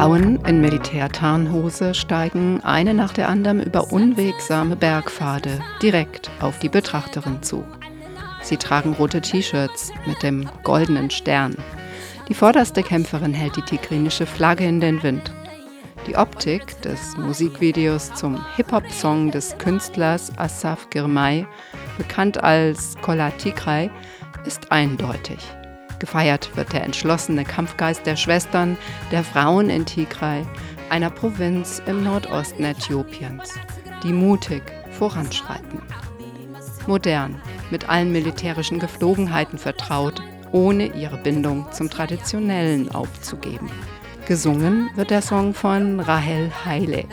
Frauen in Militärtarnhose steigen eine nach der anderen über unwegsame Bergpfade direkt auf die Betrachterin zu. Sie tragen rote T-Shirts mit dem goldenen Stern. Die vorderste Kämpferin hält die tigrinische Flagge in den Wind. Die Optik des Musikvideos zum Hip-Hop-Song des Künstlers Asaf Girmay, bekannt als Kola Tigray, ist eindeutig. Gefeiert wird der entschlossene Kampfgeist der Schwestern, der Frauen in Tigray, einer Provinz im Nordosten Äthiopiens, die mutig voranschreiten. Modern, mit allen militärischen Geflogenheiten vertraut, ohne ihre Bindung zum Traditionellen aufzugeben. Gesungen wird der Song von Rahel Heile.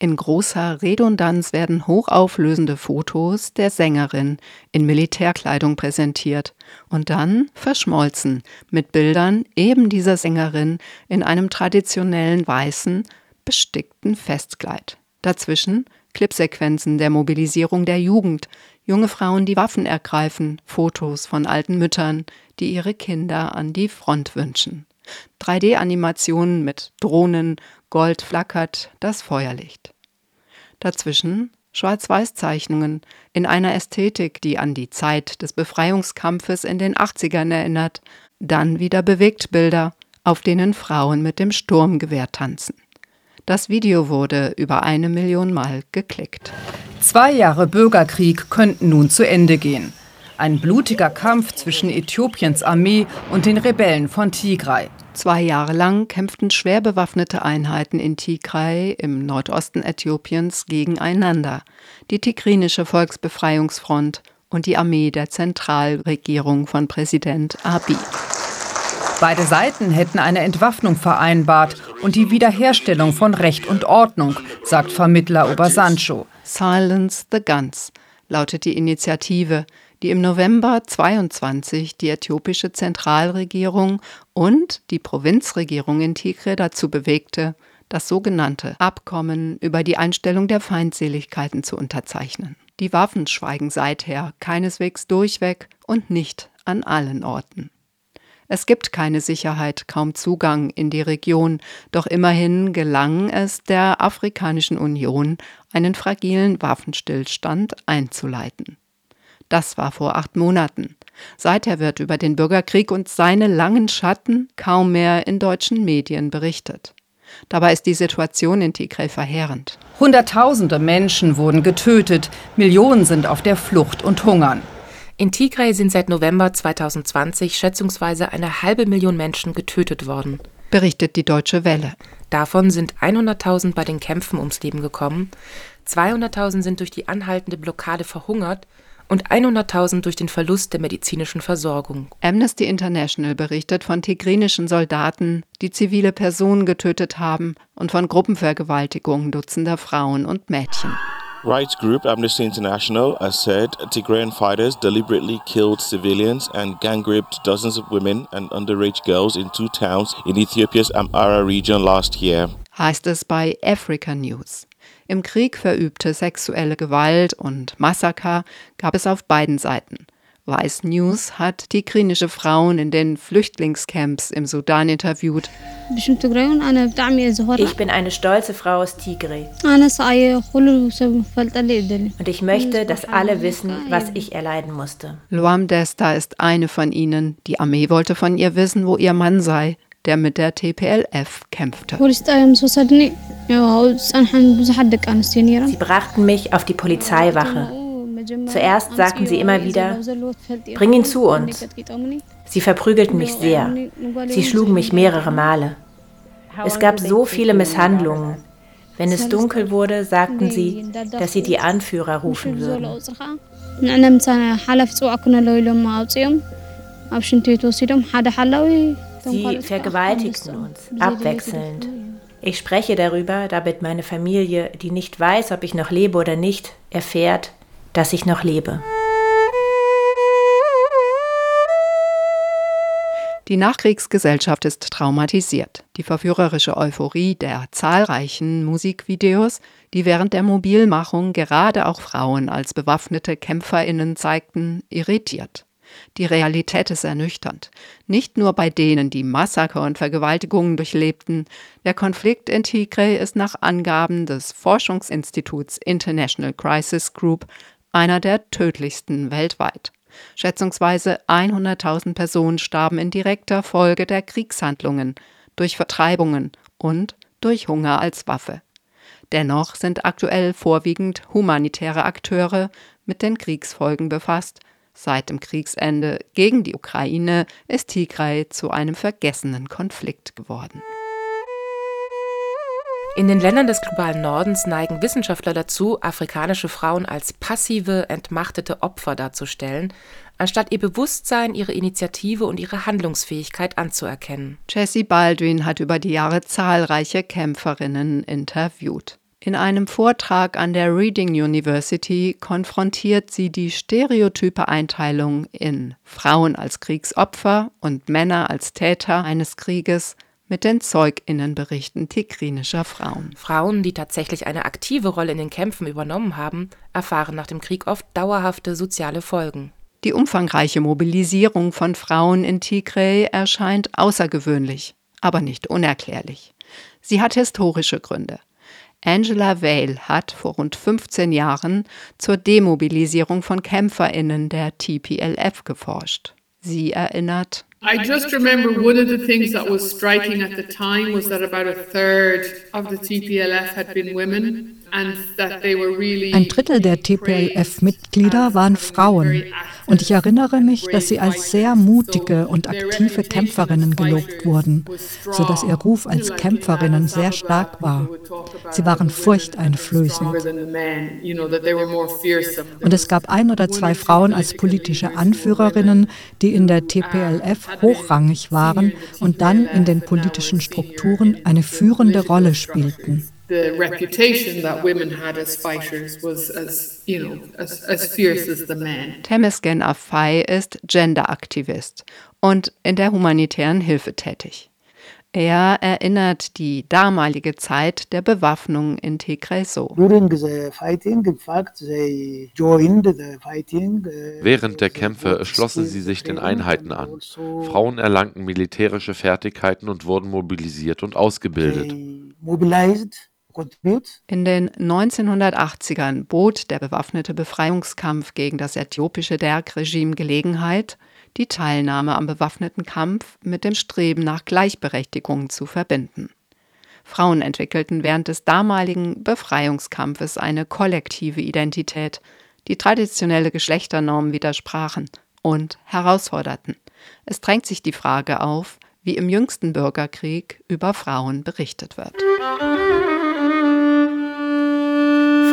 In großer Redundanz werden hochauflösende Fotos der Sängerin in Militärkleidung präsentiert und dann verschmolzen mit Bildern eben dieser Sängerin in einem traditionellen weißen, bestickten Festkleid. Dazwischen Clipsequenzen der Mobilisierung der Jugend, junge Frauen, die Waffen ergreifen, Fotos von alten Müttern, die ihre Kinder an die Front wünschen. 3D-Animationen mit Drohnen, Gold flackert das Feuerlicht. Dazwischen Schwarz-Weiß-Zeichnungen in einer Ästhetik, die an die Zeit des Befreiungskampfes in den 80ern erinnert, dann wieder Bewegtbilder, auf denen Frauen mit dem Sturmgewehr tanzen. Das Video wurde über eine Million Mal geklickt. Zwei Jahre Bürgerkrieg könnten nun zu Ende gehen. Ein blutiger Kampf zwischen Äthiopiens Armee und den Rebellen von Tigray. Zwei Jahre lang kämpften schwer bewaffnete Einheiten in Tigray im Nordosten Äthiopiens gegeneinander. Die Tigrinische Volksbefreiungsfront und die Armee der Zentralregierung von Präsident Abiy. Beide Seiten hätten eine Entwaffnung vereinbart und die Wiederherstellung von Recht und Ordnung, sagt Vermittler Obasanjo. Silence the Guns lautet die Initiative, die im November 22 die äthiopische Zentralregierung und die Provinzregierung in Tigre dazu bewegte, das sogenannte Abkommen über die Einstellung der Feindseligkeiten zu unterzeichnen. Die Waffen schweigen seither keineswegs durchweg und nicht an allen Orten. Es gibt keine Sicherheit, kaum Zugang in die Region, doch immerhin gelang es der Afrikanischen Union, einen fragilen Waffenstillstand einzuleiten. Das war vor acht Monaten. Seither wird über den Bürgerkrieg und seine langen Schatten kaum mehr in deutschen Medien berichtet. Dabei ist die Situation in Tigray verheerend. Hunderttausende Menschen wurden getötet, Millionen sind auf der Flucht und hungern. In Tigray sind seit November 2020 schätzungsweise eine halbe Million Menschen getötet worden, berichtet die Deutsche Welle. Davon sind 100.000 bei den Kämpfen ums Leben gekommen, 200.000 sind durch die anhaltende Blockade verhungert und 100.000 durch den Verlust der medizinischen Versorgung. Amnesty International berichtet von tigrinischen Soldaten, die zivile Personen getötet haben und von Gruppenvergewaltigungen dutzender Frauen und Mädchen. Rights group Amnesty International has said Tigrayan fighters deliberately killed civilians and gang raped dozens of women and underage girls in two towns in Ethiopia's Amhara region last year. Heißt es bei Africa News. Im Krieg verübte sexuelle Gewalt und Massaker gab es auf beiden Seiten. Vice News hat tigrinische Frauen in den Flüchtlingscamps im Sudan interviewt. Ich bin eine stolze Frau aus Tigray. Und ich möchte, dass alle wissen, was ich erleiden musste. Luam Desta ist eine von ihnen. Die Armee wollte von ihr wissen, wo ihr Mann sei der mit der TPLF kämpfte. Sie brachten mich auf die Polizeiwache. Zuerst sagten sie immer wieder, bring ihn zu uns. Sie verprügelten mich sehr. Sie schlugen mich mehrere Male. Es gab so viele Misshandlungen. Wenn es dunkel wurde, sagten sie, dass sie die Anführer rufen würden. Sie vergewaltigten uns abwechselnd. Ich spreche darüber, damit meine Familie, die nicht weiß, ob ich noch lebe oder nicht, erfährt, dass ich noch lebe. Die Nachkriegsgesellschaft ist traumatisiert. Die verführerische Euphorie der zahlreichen Musikvideos, die während der Mobilmachung gerade auch Frauen als bewaffnete Kämpferinnen zeigten, irritiert. Die Realität ist ernüchternd. Nicht nur bei denen, die Massaker und Vergewaltigungen durchlebten. Der Konflikt in Tigray ist nach Angaben des Forschungsinstituts International Crisis Group einer der tödlichsten weltweit. Schätzungsweise 100.000 Personen starben in direkter Folge der Kriegshandlungen, durch Vertreibungen und durch Hunger als Waffe. Dennoch sind aktuell vorwiegend humanitäre Akteure mit den Kriegsfolgen befasst. Seit dem Kriegsende gegen die Ukraine ist Tigray zu einem vergessenen Konflikt geworden. In den Ländern des globalen Nordens neigen Wissenschaftler dazu, afrikanische Frauen als passive, entmachtete Opfer darzustellen, anstatt ihr Bewusstsein, ihre Initiative und ihre Handlungsfähigkeit anzuerkennen. Jessie Baldwin hat über die Jahre zahlreiche Kämpferinnen interviewt. In einem Vortrag an der Reading University konfrontiert sie die stereotype Einteilung in Frauen als Kriegsopfer und Männer als Täter eines Krieges mit den Zeuginnenberichten tigrinischer Frauen. Frauen, die tatsächlich eine aktive Rolle in den Kämpfen übernommen haben, erfahren nach dem Krieg oft dauerhafte soziale Folgen. Die umfangreiche Mobilisierung von Frauen in Tigray erscheint außergewöhnlich, aber nicht unerklärlich. Sie hat historische Gründe. Angela Vale hat vor rund 15 Jahren zur Demobilisierung von Kämpferinnen der TPLF geforscht. Sie erinnert, I just remember one of the things that was striking at the time was that about a third of the TPLF had been women. Ein Drittel der TPLF-Mitglieder waren Frauen. Und ich erinnere mich, dass sie als sehr mutige und aktive Kämpferinnen gelobt wurden, sodass ihr Ruf als Kämpferinnen sehr stark war. Sie waren furchteinflößend. Und es gab ein oder zwei Frauen als politische Anführerinnen, die in der TPLF hochrangig waren und dann in den politischen Strukturen eine führende Rolle spielten the reputation that women had as fighters was as, you know, as, as fierce as the men. Temesgen Afai ist Genderaktivist und in der humanitären Hilfe tätig. Er erinnert die damalige Zeit der Bewaffnung in Tigray so. Uh, Während der Kämpfe schlossen sie sich den Einheiten an. Also Frauen erlangten militärische Fertigkeiten und wurden mobilisiert und ausgebildet. In den 1980ern bot der bewaffnete Befreiungskampf gegen das äthiopische Derg-Regime Gelegenheit, die Teilnahme am bewaffneten Kampf mit dem Streben nach Gleichberechtigung zu verbinden. Frauen entwickelten während des damaligen Befreiungskampfes eine kollektive Identität, die traditionelle Geschlechternormen widersprachen und herausforderten. Es drängt sich die Frage auf, wie im jüngsten Bürgerkrieg über Frauen berichtet wird.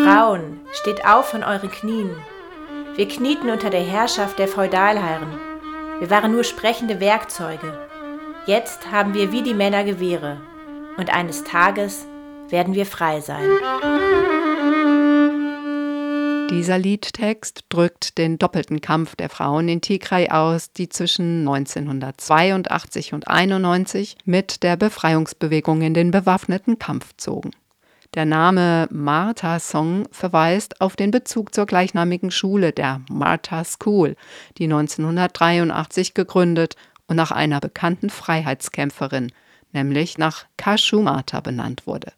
Frauen, steht auf von euren Knien. Wir knieten unter der Herrschaft der Feudalherren. Wir waren nur sprechende Werkzeuge. Jetzt haben wir wie die Männer Gewehre. Und eines Tages werden wir frei sein. Dieser Liedtext drückt den doppelten Kampf der Frauen in Tigray aus, die zwischen 1982 und 1991 mit der Befreiungsbewegung in den bewaffneten Kampf zogen. Der Name Martha Song verweist auf den Bezug zur gleichnamigen Schule, der Martha School, die 1983 gegründet und nach einer bekannten Freiheitskämpferin, nämlich nach Kashu Martha benannt wurde.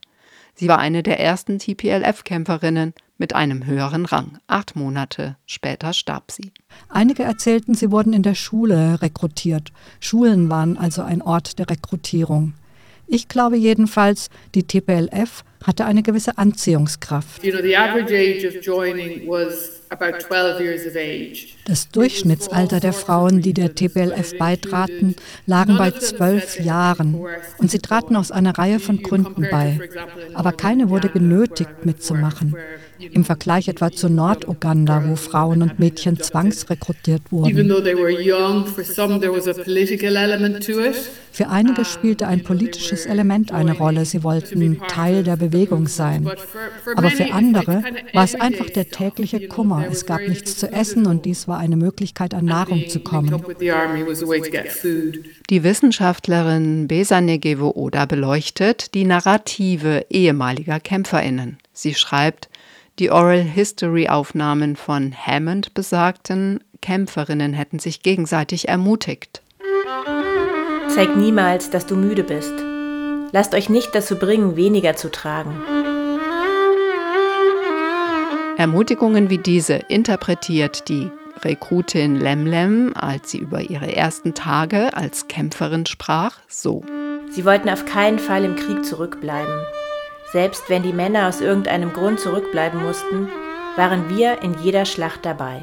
Sie war eine der ersten TPLF-Kämpferinnen mit einem höheren Rang. Acht Monate später starb sie. Einige erzählten, sie wurden in der Schule rekrutiert. Schulen waren also ein Ort der Rekrutierung. Ich glaube jedenfalls, die TPLF hatte eine gewisse Anziehungskraft. Das Durchschnittsalter der Frauen, die der TPLF beitraten, lagen bei zwölf Jahren und sie traten aus einer Reihe von Gründen bei. Aber keine wurde genötigt mitzumachen. Im Vergleich etwa zu Norduganda, wo Frauen und Mädchen zwangsrekrutiert wurden. Für einige spielte ein politisches Element eine Rolle. Sie wollten Teil der Bewegung sein. Aber für andere war es einfach der tägliche Kummer. Es gab nichts zu essen und dies war eine Möglichkeit, an Nahrung zu kommen. Die Wissenschaftlerin Besanegevo Oda beleuchtet die Narrative ehemaliger KämpferInnen. Sie schreibt, Die Oral History Aufnahmen von Hammond besagten, Kämpferinnen hätten sich gegenseitig ermutigt. Zeig niemals, dass du müde bist. Lasst euch nicht dazu bringen, weniger zu tragen. Ermutigungen wie diese interpretiert die Rekrutin Lemlem, als sie über ihre ersten Tage als Kämpferin sprach, so. Sie wollten auf keinen Fall im Krieg zurückbleiben. Selbst wenn die Männer aus irgendeinem Grund zurückbleiben mussten, waren wir in jeder Schlacht dabei.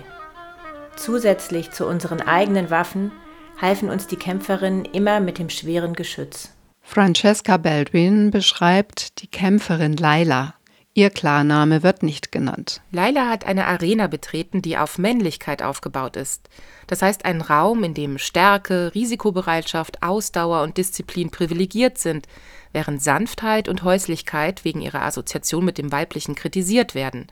Zusätzlich zu unseren eigenen Waffen halfen uns die Kämpferinnen immer mit dem schweren Geschütz. Francesca Baldwin beschreibt die Kämpferin Laila. Ihr Klarname wird nicht genannt. Laila hat eine Arena betreten, die auf Männlichkeit aufgebaut ist. Das heißt einen Raum, in dem Stärke, Risikobereitschaft, Ausdauer und Disziplin privilegiert sind, während Sanftheit und Häuslichkeit wegen ihrer Assoziation mit dem Weiblichen kritisiert werden,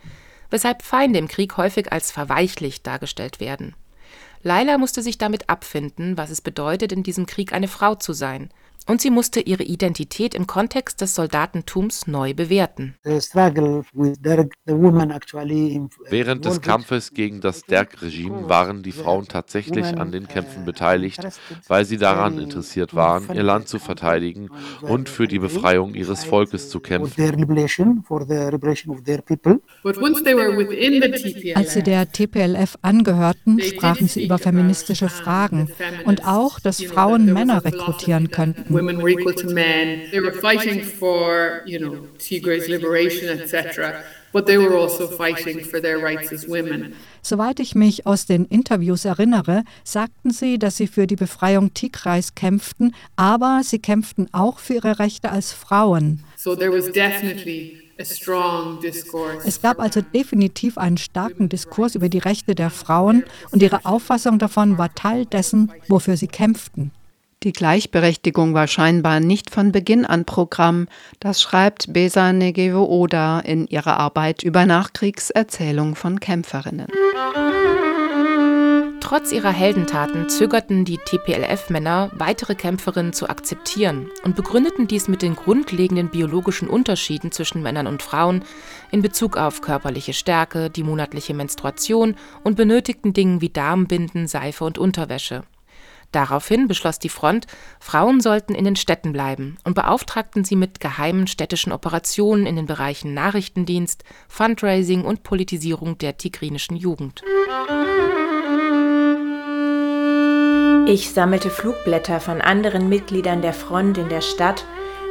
weshalb Feinde im Krieg häufig als verweichlicht dargestellt werden. Laila musste sich damit abfinden, was es bedeutet, in diesem Krieg eine Frau zu sein – und sie musste ihre Identität im Kontext des Soldatentums neu bewerten. Während des Kampfes gegen das Derg-Regime waren die Frauen tatsächlich an den Kämpfen beteiligt, weil sie daran interessiert waren, ihr Land zu verteidigen und für die Befreiung ihres Volkes zu kämpfen. Als sie der TPLF angehörten, sprachen sie über feministische Fragen und auch, dass Frauen Männer rekrutieren könnten women were equal to men. They were fighting for, you know, Tigray's liberation, etc. But they were also fighting for their rights as women. Soweit ich mich aus den Interviews erinnere, sagten sie, dass sie für die Befreiung Tigrais kämpften, aber sie kämpften auch für ihre Rechte als Frauen. So there was definitely es gab also definitiv einen starken Diskurs über die Rechte der Frauen und ihre Auffassung davon war Teil dessen, wofür sie kämpften. Die Gleichberechtigung war scheinbar nicht von Beginn an Programm, das schreibt Besa Negevo Oda in ihrer Arbeit über Nachkriegserzählung von Kämpferinnen. Trotz ihrer Heldentaten zögerten die TPLF-Männer, weitere Kämpferinnen zu akzeptieren und begründeten dies mit den grundlegenden biologischen Unterschieden zwischen Männern und Frauen in Bezug auf körperliche Stärke, die monatliche Menstruation und benötigten Dingen wie Darmbinden, Seife und Unterwäsche. Daraufhin beschloss die Front, Frauen sollten in den Städten bleiben und beauftragten sie mit geheimen städtischen Operationen in den Bereichen Nachrichtendienst, Fundraising und Politisierung der tigrinischen Jugend. Ich sammelte Flugblätter von anderen Mitgliedern der Front in der Stadt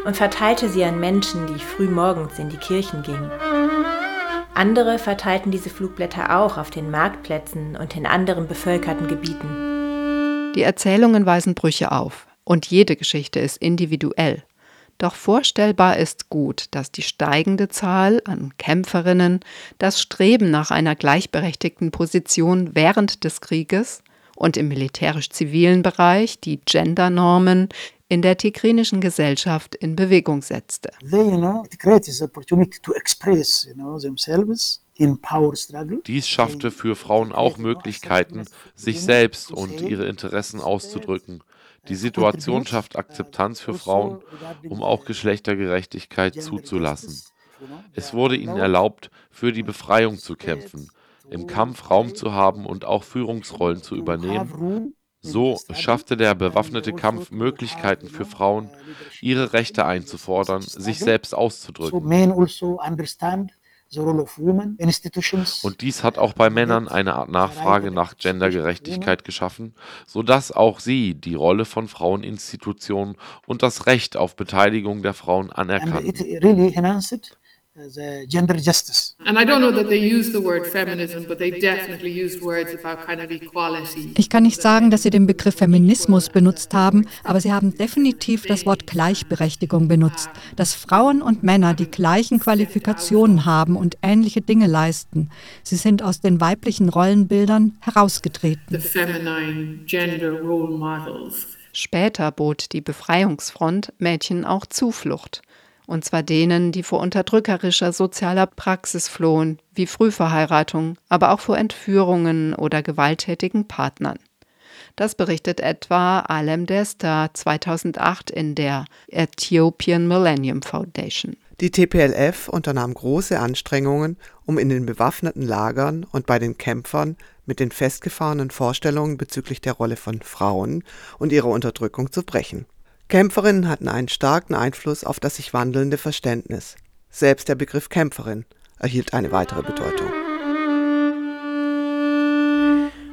und verteilte sie an Menschen, die früh morgens in die Kirchen gingen. Andere verteilten diese Flugblätter auch auf den Marktplätzen und in anderen bevölkerten Gebieten. Die Erzählungen weisen Brüche auf und jede Geschichte ist individuell. Doch vorstellbar ist gut, dass die steigende Zahl an Kämpferinnen, das Streben nach einer gleichberechtigten Position während des Krieges und im militärisch-zivilen Bereich die Gendernormen in der tigrinischen Gesellschaft in Bewegung setzte. They, you know, dies schaffte für Frauen auch Möglichkeiten, sich selbst und ihre Interessen auszudrücken. Die Situation schafft Akzeptanz für Frauen, um auch Geschlechtergerechtigkeit zuzulassen. Es wurde ihnen erlaubt, für die Befreiung zu kämpfen, im Kampf Raum zu haben und auch Führungsrollen zu übernehmen. So schaffte der bewaffnete Kampf Möglichkeiten für Frauen, ihre Rechte einzufordern, sich selbst auszudrücken. Und dies hat auch bei Männern eine Art Nachfrage nach Gendergerechtigkeit geschaffen, sodass auch sie die Rolle von Fraueninstitutionen und das Recht auf Beteiligung der Frauen anerkannten the gender justice. And I don't know that they use the word feminism, but they definitely use words about kind of equality. Ich kann nicht sagen, dass sie den Begriff Feminismus benutzt haben, aber sie haben definitiv das Wort Gleichberechtigung benutzt, dass Frauen und Männer die gleichen Qualifikationen haben und ähnliche Dinge leisten. Sie sind aus den weiblichen Rollenbildern herausgetreten. The feminine gender role models. Später bot die Befreiungsfront Mädchen auch Zuflucht und zwar denen, die vor unterdrückerischer sozialer Praxis flohen, wie Frühverheiratung, aber auch vor Entführungen oder gewalttätigen Partnern. Das berichtet etwa Alem Desta 2008 in der Ethiopian Millennium Foundation. Die TPLF unternahm große Anstrengungen, um in den bewaffneten Lagern und bei den Kämpfern mit den festgefahrenen Vorstellungen bezüglich der Rolle von Frauen und ihrer Unterdrückung zu brechen. Kämpferinnen hatten einen starken Einfluss auf das sich wandelnde Verständnis. Selbst der Begriff Kämpferin erhielt eine weitere Bedeutung.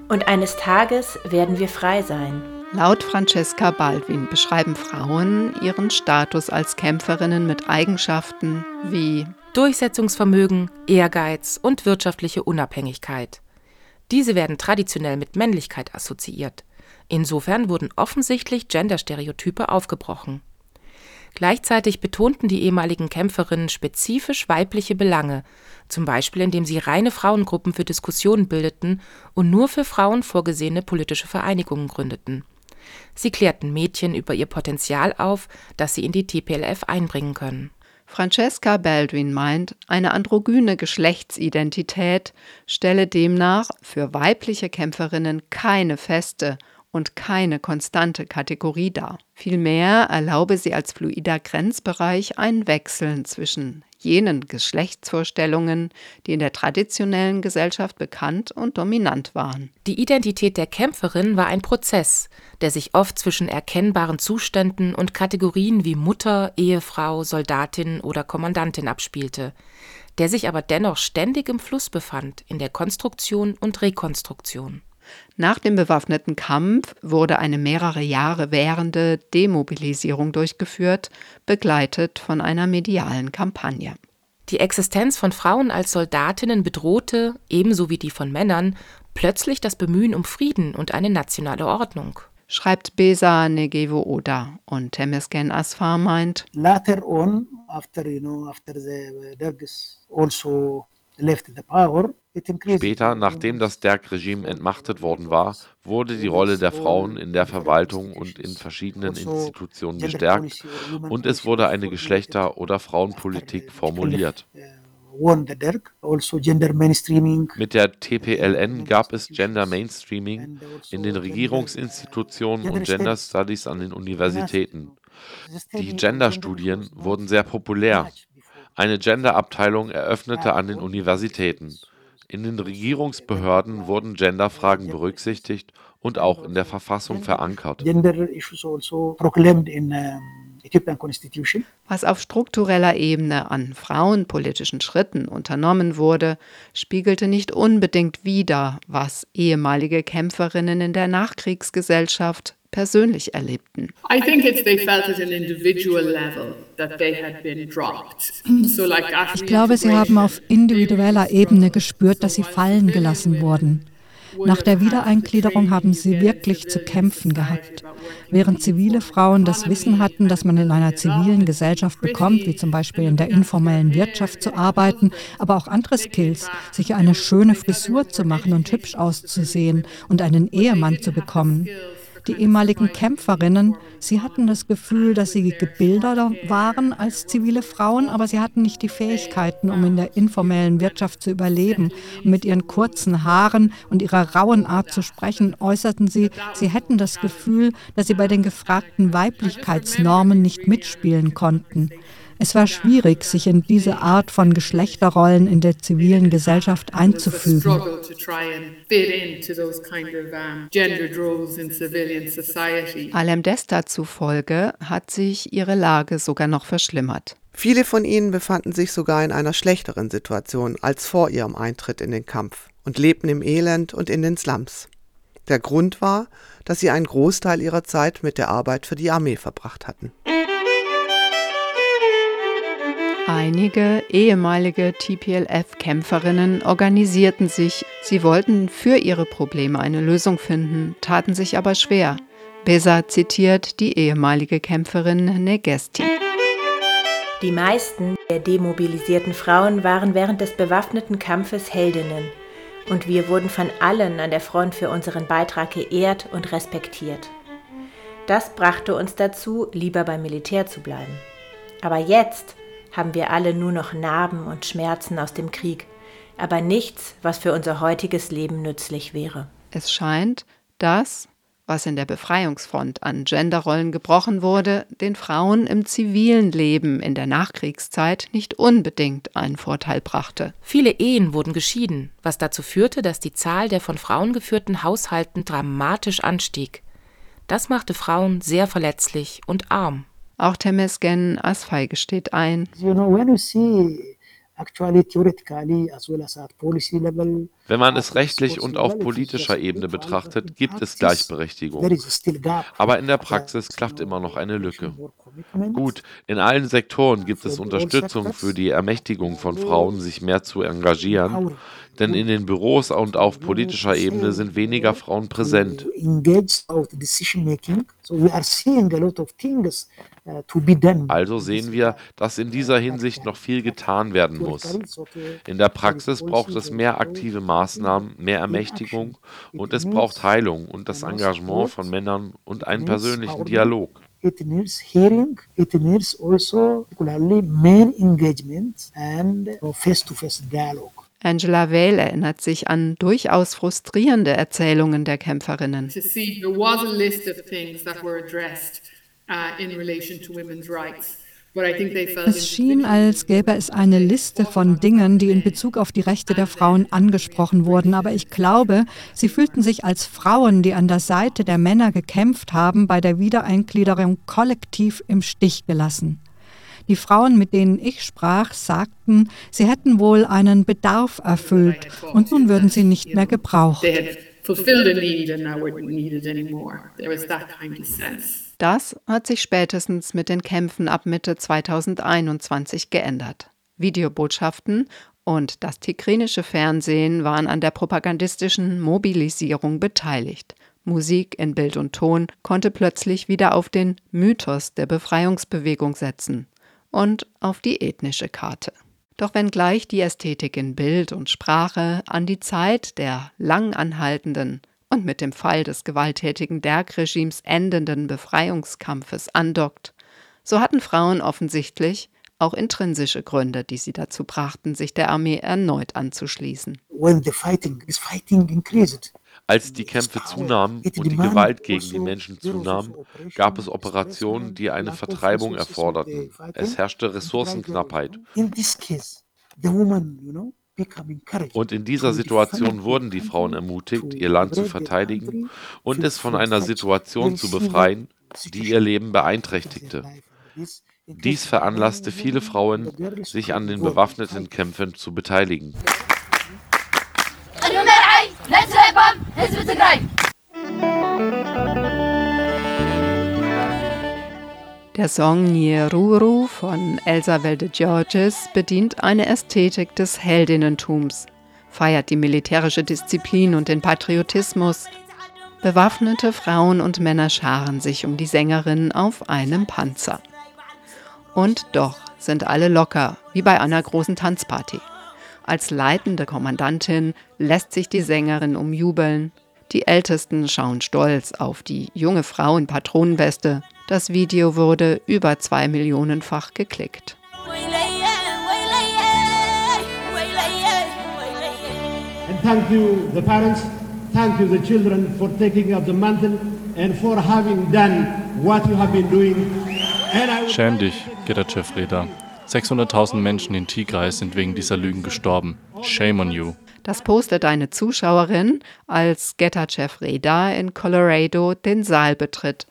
Und eines Tages werden wir frei sein. Laut Francesca Baldwin beschreiben Frauen ihren Status als Kämpferinnen mit Eigenschaften wie Durchsetzungsvermögen, Ehrgeiz und wirtschaftliche Unabhängigkeit. Diese werden traditionell mit Männlichkeit assoziiert. Insofern wurden offensichtlich Genderstereotype aufgebrochen. Gleichzeitig betonten die ehemaligen Kämpferinnen spezifisch weibliche Belange, zum Beispiel indem sie reine Frauengruppen für Diskussionen bildeten und nur für Frauen vorgesehene politische Vereinigungen gründeten. Sie klärten Mädchen über ihr Potenzial auf, das sie in die TPLF einbringen können. Francesca Baldwin meint, eine androgyne Geschlechtsidentität stelle demnach für weibliche Kämpferinnen keine feste und keine konstante Kategorie dar. Vielmehr erlaube sie als fluider Grenzbereich ein Wechseln zwischen jenen Geschlechtsvorstellungen, die in der traditionellen Gesellschaft bekannt und dominant waren. Die Identität der Kämpferin war ein Prozess, der sich oft zwischen erkennbaren Zuständen und Kategorien wie Mutter, Ehefrau, Soldatin oder Kommandantin abspielte, der sich aber dennoch ständig im Fluss befand in der Konstruktion und Rekonstruktion. Nach dem bewaffneten Kampf wurde eine mehrere Jahre währende Demobilisierung durchgeführt, begleitet von einer medialen Kampagne. Die Existenz von Frauen als Soldatinnen bedrohte, ebenso wie die von Männern, plötzlich das Bemühen um Frieden und eine nationale Ordnung. Schreibt Besa Negevo Oda und Temesgen Asfar meint, Later on, after, you know, after the Dergs also left the power, Später, nachdem das Derg-Regime entmachtet worden war, wurde die Rolle der Frauen in der Verwaltung und in verschiedenen Institutionen gestärkt und es wurde eine Geschlechter- oder Frauenpolitik formuliert. Also Mit der TPLN gab es Gender Mainstreaming in den Regierungsinstitutionen und Gender Studies an den Universitäten. Die Gender-Studien wurden sehr populär. Eine Gender-Abteilung eröffnete an den Universitäten. In den Regierungsbehörden wurden Genderfragen berücksichtigt und auch in der Verfassung verankert. Also Was auf struktureller Ebene an frauenpolitischen Schritten unternommen wurde, spiegelte nicht unbedingt wider, was ehemalige Kämpferinnen in der Nachkriegsgesellschaft persönlich erlebten. Ich glaube, sie haben auf individueller Ebene gespürt, dass sie fallen gelassen wurden. Nach der Wiedereingliederung haben sie wirklich zu kämpfen gehabt. Während zivile Frauen das Wissen hatten, dass man in einer zivilen Gesellschaft bekommt, wie zum Beispiel in der informellen Wirtschaft zu arbeiten, aber auch andere Skills, sich eine schöne Frisur zu machen und hübsch auszusehen und einen Ehemann zu bekommen, die ehemaligen Kämpferinnen, sie hatten das Gefühl, dass sie gebildeter waren als zivile Frauen, aber sie hatten nicht die Fähigkeiten, um in der informellen Wirtschaft zu überleben. Und mit ihren kurzen Haaren und ihrer rauen Art zu sprechen, äußerten sie, sie hätten das Gefühl, dass sie bei den gefragten Weiblichkeitsnormen nicht mitspielen konnten. Es war schwierig, sich in diese Art von Geschlechterrollen in der zivilen Gesellschaft einzufügen. Alem Desta zufolge hat sich ihre Lage sogar noch verschlimmert. Viele von ihnen befanden sich sogar in einer schlechteren Situation als vor ihrem Eintritt in den Kampf und lebten im Elend und in den Slums. Der Grund war, dass sie einen Großteil ihrer Zeit mit der Arbeit für die Armee verbracht hatten. Einige ehemalige TPLF-Kämpferinnen organisierten sich. Sie wollten für ihre Probleme eine Lösung finden, taten sich aber schwer. Besa zitiert die ehemalige Kämpferin Negesti. Die meisten der demobilisierten Frauen waren während des bewaffneten Kampfes Heldinnen. Und wir wurden von allen an der Front für unseren Beitrag geehrt und respektiert. Das brachte uns dazu, lieber beim Militär zu bleiben. Aber jetzt haben wir alle nur noch Narben und Schmerzen aus dem Krieg, aber nichts, was für unser heutiges Leben nützlich wäre. Es scheint, dass was in der Befreiungsfront an Genderrollen gebrochen wurde, den Frauen im zivilen Leben in der Nachkriegszeit nicht unbedingt einen Vorteil brachte. Viele Ehen wurden geschieden, was dazu führte, dass die Zahl der von Frauen geführten Haushalten dramatisch anstieg. Das machte Frauen sehr verletzlich und arm. Auch Temesgen Asfai gesteht ein. You know, wenn man es rechtlich und auf politischer Ebene betrachtet, gibt es Gleichberechtigung. Aber in der Praxis klafft immer noch eine Lücke. Gut, in allen Sektoren gibt es Unterstützung für die Ermächtigung von Frauen, sich mehr zu engagieren, denn in den Büros und auf politischer Ebene sind weniger Frauen präsent. Also sehen wir, dass in dieser Hinsicht noch viel getan werden muss. In der Praxis braucht es mehr aktive Maßnahmen, mehr Ermächtigung und es braucht Heilung und das Engagement von Männern und einen persönlichen Dialog. It needs hearing, it needs also particularly men engagement and face-to-face dialogue. Angela Vale erinnert sich an durchaus frustrierende Erzählungen der Kämpferinnen. To see, there was a list of things that were addressed uh, in relation to women's rights. Es schien, als gäbe es eine Liste von Dingen, die in Bezug auf die Rechte der Frauen angesprochen wurden, aber ich glaube, sie fühlten sich als Frauen, die an der Seite der Männer gekämpft haben, bei der Wiedereingliederung kollektiv im Stich gelassen. Die Frauen, mit denen ich sprach, sagten, sie hätten wohl einen Bedarf erfüllt und nun würden sie nicht mehr gebraucht. Das hat sich spätestens mit den Kämpfen ab Mitte 2021 geändert. Videobotschaften und das tigrinische Fernsehen waren an der propagandistischen Mobilisierung beteiligt. Musik in Bild und Ton konnte plötzlich wieder auf den Mythos der Befreiungsbewegung setzen und auf die ethnische Karte. Doch wenngleich die Ästhetik in Bild und Sprache an die Zeit der lang anhaltenden und mit dem Fall des gewalttätigen Derg-Regimes endenden Befreiungskampfes andockt, so hatten Frauen offensichtlich auch intrinsische Gründe, die sie dazu brachten, sich der Armee erneut anzuschließen. Als die Kämpfe zunahmen und die Gewalt gegen die Menschen zunahm, gab es Operationen, die eine Vertreibung erforderten. Es herrschte Ressourcenknappheit. Und in dieser Situation wurden die Frauen ermutigt, ihr Land zu verteidigen und es von einer Situation zu befreien, die ihr Leben beeinträchtigte. Dies veranlasste viele Frauen, sich an den bewaffneten Kämpfen zu beteiligen. Der Song Nyeruru von Elsa Welde Georges bedient eine Ästhetik des Heldinnentums, feiert die militärische Disziplin und den Patriotismus. Bewaffnete Frauen und Männer scharen sich um die Sängerin auf einem Panzer. Und doch sind alle locker, wie bei einer großen Tanzparty. Als leitende Kommandantin lässt sich die Sängerin umjubeln. Die Ältesten schauen stolz auf die junge Frau in Patronenweste, das Video wurde über zwei Millionenfach geklickt. And thank you the parents, thank you the children for taking up the mantle and for having done what you have been doing. Schäm dich, Getachew Reda. 600.000 Menschen in Tigray sind wegen dieser Lügen gestorben. Shame on you. Das postet eine Zuschauerin, als Getachew Reda in Colorado den Saal betritt.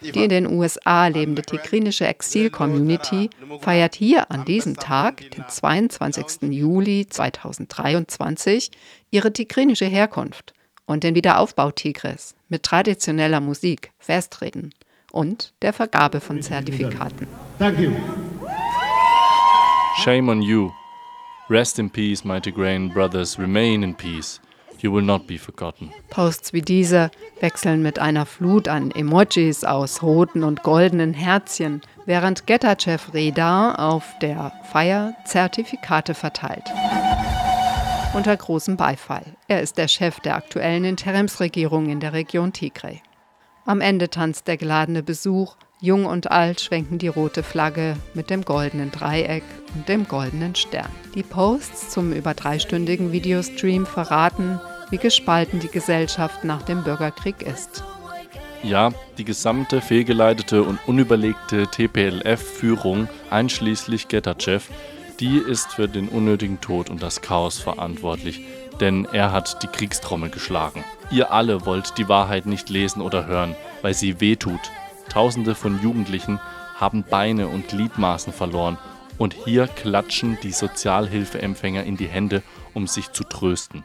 Die in den USA lebende tigrinische Exil-Community feiert hier an diesem Tag, den 22. Juli 2023, ihre tigrinische Herkunft und den Wiederaufbau Tigres mit traditioneller Musik, Festreden und der Vergabe von Zertifikaten. Danke. Shame on you. Rest in peace, my Tigrayan brothers. Remain in peace. You will not be forgotten. Posts wie diese wechseln mit einer Flut an Emojis aus roten und goldenen Herzchen, während Getachew Reda auf der Feier Zertifikate verteilt. Unter großem Beifall. Er ist der Chef der aktuellen Interimsregierung in der Region Tigray. Am Ende tanzt der geladene Besuch Jung und alt schwenken die rote Flagge mit dem goldenen Dreieck und dem goldenen Stern. Die Posts zum über dreistündigen Videostream verraten, wie gespalten die Gesellschaft nach dem Bürgerkrieg ist. Ja, die gesamte fehlgeleitete und unüberlegte TPLF-Führung, einschließlich Getachew, die ist für den unnötigen Tod und das Chaos verantwortlich, denn er hat die Kriegstrommel geschlagen. Ihr alle wollt die Wahrheit nicht lesen oder hören, weil sie wehtut. Tausende von Jugendlichen haben Beine und Gliedmaßen verloren und hier klatschen die Sozialhilfeempfänger in die Hände, um sich zu trösten.